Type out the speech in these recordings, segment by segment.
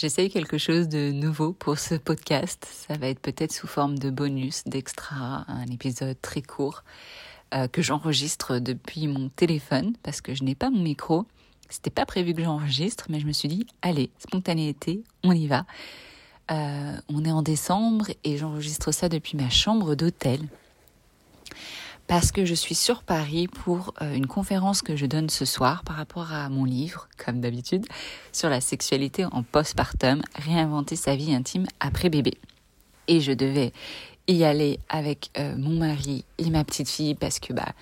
J'essaye quelque chose de nouveau pour ce podcast. Ça va être peut-être sous forme de bonus, d'extra, un épisode très court euh, que j'enregistre depuis mon téléphone parce que je n'ai pas mon micro. C'était pas prévu que j'enregistre, mais je me suis dit, allez, spontanéité, on y va. Euh, on est en décembre et j'enregistre ça depuis ma chambre d'hôtel parce que je suis sur Paris pour euh, une conférence que je donne ce soir par rapport à mon livre, comme d'habitude, sur la sexualité en postpartum, réinventer sa vie intime après bébé. Et je devais y aller avec euh, mon mari et ma petite fille parce que bah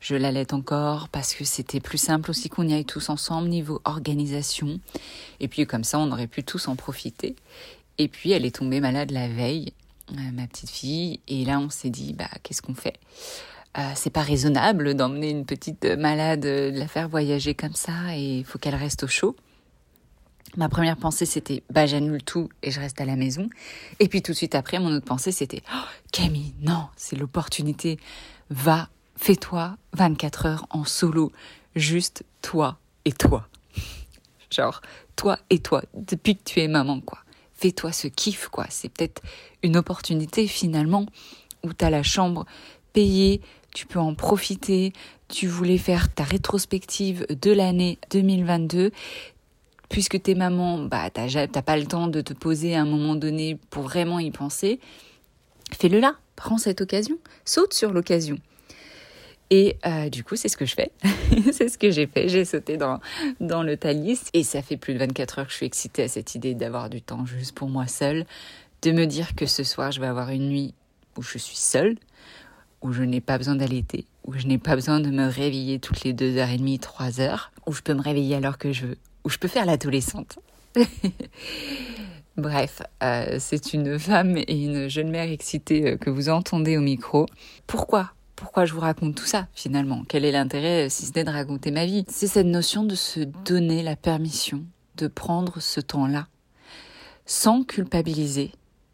je l'allais encore, parce que c'était plus simple aussi qu'on y aille tous ensemble niveau organisation. Et puis comme ça, on aurait pu tous en profiter. Et puis elle est tombée malade la veille, euh, ma petite fille, et là on s'est dit bah qu'est-ce qu'on fait? Euh, c'est pas raisonnable d'emmener une petite malade, euh, de la faire voyager comme ça et il faut qu'elle reste au chaud. Ma première pensée c'était bah j'annule tout et je reste à la maison. Et puis tout de suite après mon autre pensée c'était oh, Camille non c'est l'opportunité. Va fais-toi 24 heures en solo. Juste toi et toi. Genre toi et toi depuis que tu es maman quoi. Fais-toi ce kiff quoi. C'est peut-être une opportunité finalement où t'as la chambre payée tu peux en profiter. Tu voulais faire ta rétrospective de l'année 2022. Puisque t'es maman, bah, t'as pas le temps de te poser à un moment donné pour vraiment y penser. Fais-le là. Prends cette occasion. Saute sur l'occasion. Et euh, du coup, c'est ce que je fais. c'est ce que j'ai fait. J'ai sauté dans, dans le Thalys. Et ça fait plus de 24 heures que je suis excitée à cette idée d'avoir du temps juste pour moi seule. De me dire que ce soir, je vais avoir une nuit où je suis seule, où je n'ai pas besoin d'allaiter, où je n'ai pas besoin de me réveiller toutes les deux heures et demie, trois heures, où je peux me réveiller à l'heure que je veux, où je peux faire l'adolescente. Bref, euh, c'est une femme et une jeune mère excitée euh, que vous entendez au micro. Pourquoi? Pourquoi je vous raconte tout ça finalement? Quel est l'intérêt euh, si ce n'est de raconter ma vie? C'est cette notion de se donner la permission de prendre ce temps-là sans culpabiliser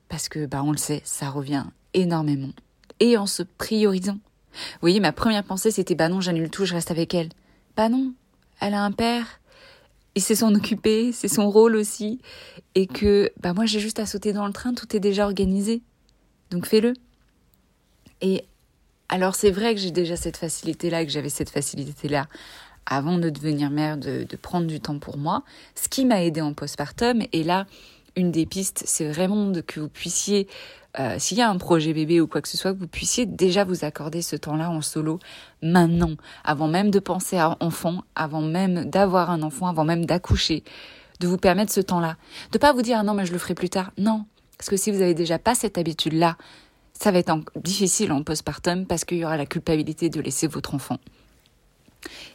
parce que bah on le sait, ça revient énormément et en se priorisant. Vous voyez, ma première pensée c'était bah non, j'annule tout, je reste avec elle. Bah non, elle a un père, il sait s'en occuper, c'est son rôle aussi, et que bah moi j'ai juste à sauter dans le train, tout est déjà organisé. Donc fais-le. Et alors c'est vrai que j'ai déjà cette facilité-là, que j'avais cette facilité-là avant de devenir mère, de, prendre du temps pour moi, ce qui m'a aidé en postpartum. Et là, une des pistes, c'est vraiment de, que vous puissiez, euh, s'il y a un projet bébé ou quoi que ce soit, que vous puissiez déjà vous accorder ce temps-là en solo maintenant, avant même de penser à enfant, avant même d'avoir un enfant, avant même d'accoucher, de vous permettre ce temps-là. De pas vous dire, ah non, mais je le ferai plus tard. Non. Parce que si vous avez déjà pas cette habitude-là, ça va être difficile en postpartum parce qu'il y aura la culpabilité de laisser votre enfant.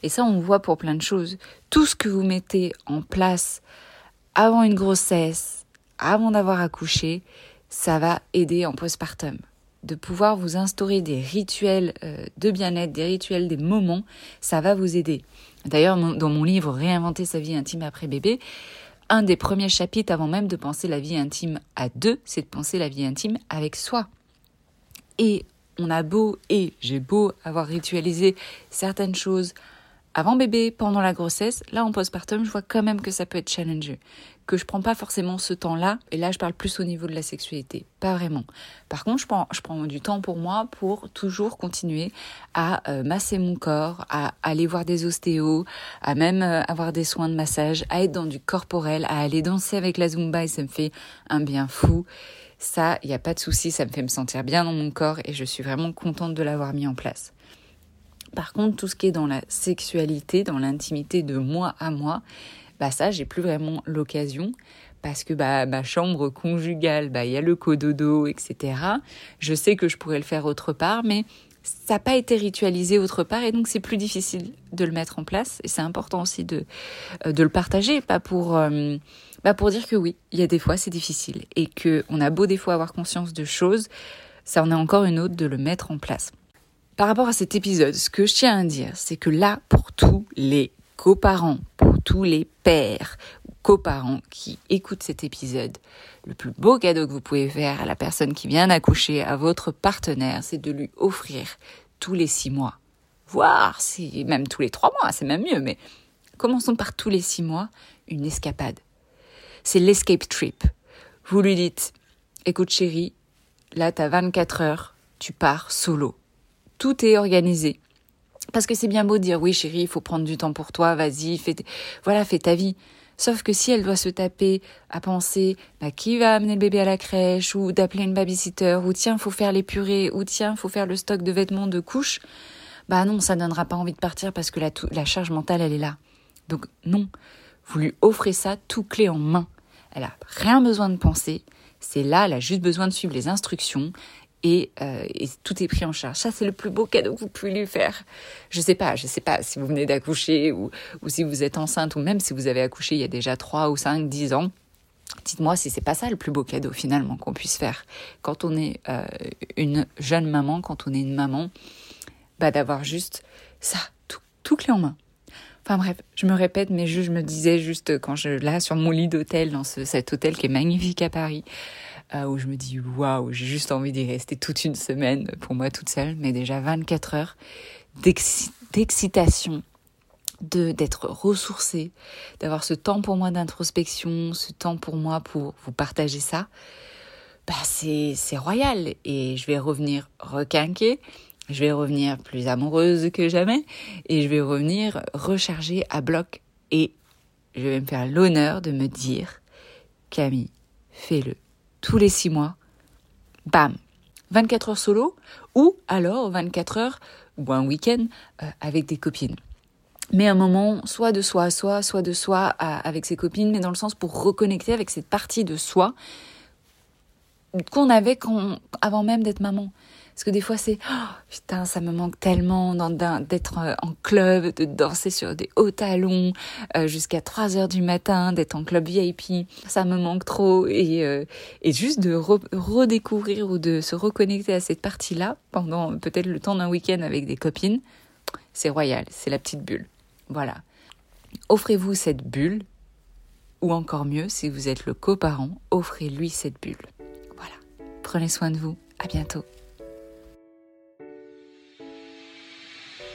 Et ça, on voit pour plein de choses. Tout ce que vous mettez en place avant une grossesse, avant d'avoir accouché, ça va aider en postpartum. De pouvoir vous instaurer des rituels euh, de bien-être, des rituels, des moments, ça va vous aider. D'ailleurs, dans mon livre Réinventer sa vie intime après bébé, un des premiers chapitres avant même de penser la vie intime à deux, c'est de penser la vie intime avec soi. Et on a beau, et j'ai beau avoir ritualisé certaines choses avant bébé, pendant la grossesse, là en postpartum, je vois quand même que ça peut être challengeux. Que je prends pas forcément ce temps-là, et là je parle plus au niveau de la sexualité, pas vraiment. Par contre, je prends, je prends du temps pour moi pour toujours continuer à euh, masser mon corps, à aller voir des ostéos, à même euh, avoir des soins de massage, à être dans du corporel, à aller danser avec la Zumba et ça me fait un bien fou. Ça, il n'y a pas de souci, ça me fait me sentir bien dans mon corps et je suis vraiment contente de l'avoir mis en place. Par contre, tout ce qui est dans la sexualité, dans l'intimité de moi à moi, bah ça, j'ai plus vraiment l'occasion parce que bah ma chambre conjugale, bah il y a le cododo, etc. Je sais que je pourrais le faire autre part, mais ça n'a pas été ritualisé autre part et donc c'est plus difficile de le mettre en place et c'est important aussi de euh, de le partager, pas pour bah pour dire que oui, il y a des fois c'est difficile et que on a beau des fois avoir conscience de choses, ça en est encore une autre de le mettre en place. Par rapport à cet épisode, ce que je tiens à dire, c'est que là, pour tous les coparents, pour tous les pères ou coparents qui écoutent cet épisode, le plus beau cadeau que vous pouvez faire à la personne qui vient d'accoucher, à votre partenaire, c'est de lui offrir tous les six mois, voire si même tous les trois mois, c'est même mieux, mais commençons par tous les six mois, une escapade c'est l'escape trip. Vous lui dites, écoute chérie, là t'as 24 heures, tu pars solo. Tout est organisé. Parce que c'est bien beau de dire oui chérie, il faut prendre du temps pour toi, vas-y, fais, voilà, fais ta vie. Sauf que si elle doit se taper à penser bah, qui va amener le bébé à la crèche, ou d'appeler une babysitter, ou tiens, faut faire les purées, ou tiens, faut faire le stock de vêtements de couche, bah non, ça donnera pas envie de partir parce que la, la charge mentale, elle est là. Donc non, vous lui offrez ça tout clé en main. Elle a rien besoin de penser. C'est là, elle a juste besoin de suivre les instructions et, euh, et, tout est pris en charge. Ça, c'est le plus beau cadeau que vous pouvez lui faire. Je sais pas, je sais pas si vous venez d'accoucher ou, ou si vous êtes enceinte ou même si vous avez accouché il y a déjà 3 ou 5, 10 ans. Dites-moi si c'est pas ça le plus beau cadeau finalement qu'on puisse faire quand on est euh, une jeune maman, quand on est une maman, bah d'avoir juste ça, tout, tout clé en main. Enfin bref, je me répète, mais je, me disais juste quand je là sur mon lit d'hôtel dans cet hôtel qui est magnifique à Paris, euh, où je me dis waouh, j'ai juste envie d'y rester toute une semaine pour moi toute seule, mais déjà 24 heures d'excitation, de d'être ressourcée, d'avoir ce temps pour moi d'introspection, ce temps pour moi pour vous partager ça. Bah c'est royal et je vais revenir requinquer je vais revenir plus amoureuse que jamais et je vais revenir rechargée à bloc et je vais me faire l'honneur de me dire Camille, fais-le tous les six mois. Bam 24 heures solo ou alors 24 heures ou un week-end euh, avec des copines. Mais un moment soit de soi à soi, soit de soi avec ses copines, mais dans le sens pour reconnecter avec cette partie de soi qu'on avait quand, avant même d'être maman. Parce que des fois, c'est oh, putain, ça me manque tellement d'être euh, en club, de danser sur des hauts talons euh, jusqu'à 3 heures du matin, d'être en club VIP. Ça me manque trop. Et, euh, et juste de redécouvrir ou de se reconnecter à cette partie-là pendant peut-être le temps d'un week-end avec des copines, c'est royal. C'est la petite bulle. Voilà. Offrez-vous cette bulle. Ou encore mieux, si vous êtes le coparent, offrez-lui cette bulle. Voilà. Prenez soin de vous. À bientôt.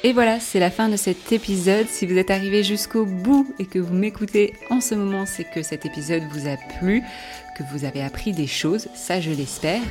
Et voilà, c'est la fin de cet épisode. Si vous êtes arrivé jusqu'au bout et que vous m'écoutez en ce moment, c'est que cet épisode vous a plu, que vous avez appris des choses, ça je l'espère.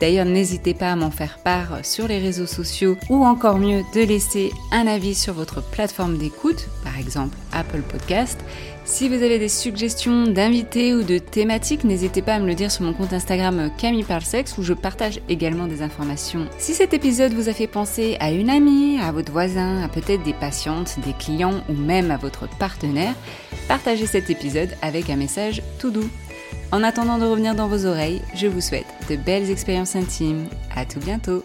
D'ailleurs, n'hésitez pas à m'en faire part sur les réseaux sociaux ou encore mieux de laisser un avis sur votre plateforme d'écoute, par exemple Apple Podcast. Si vous avez des suggestions d'invités ou de thématiques, n'hésitez pas à me le dire sur mon compte Instagram Camille Parlesex où je partage également des informations. Si cet épisode vous a fait penser à une amie, à votre voisin, à peut-être des patientes, des clients ou même à votre partenaire, partagez cet épisode avec un message tout doux. En attendant de revenir dans vos oreilles, je vous souhaite de belles expériences intimes. À tout bientôt.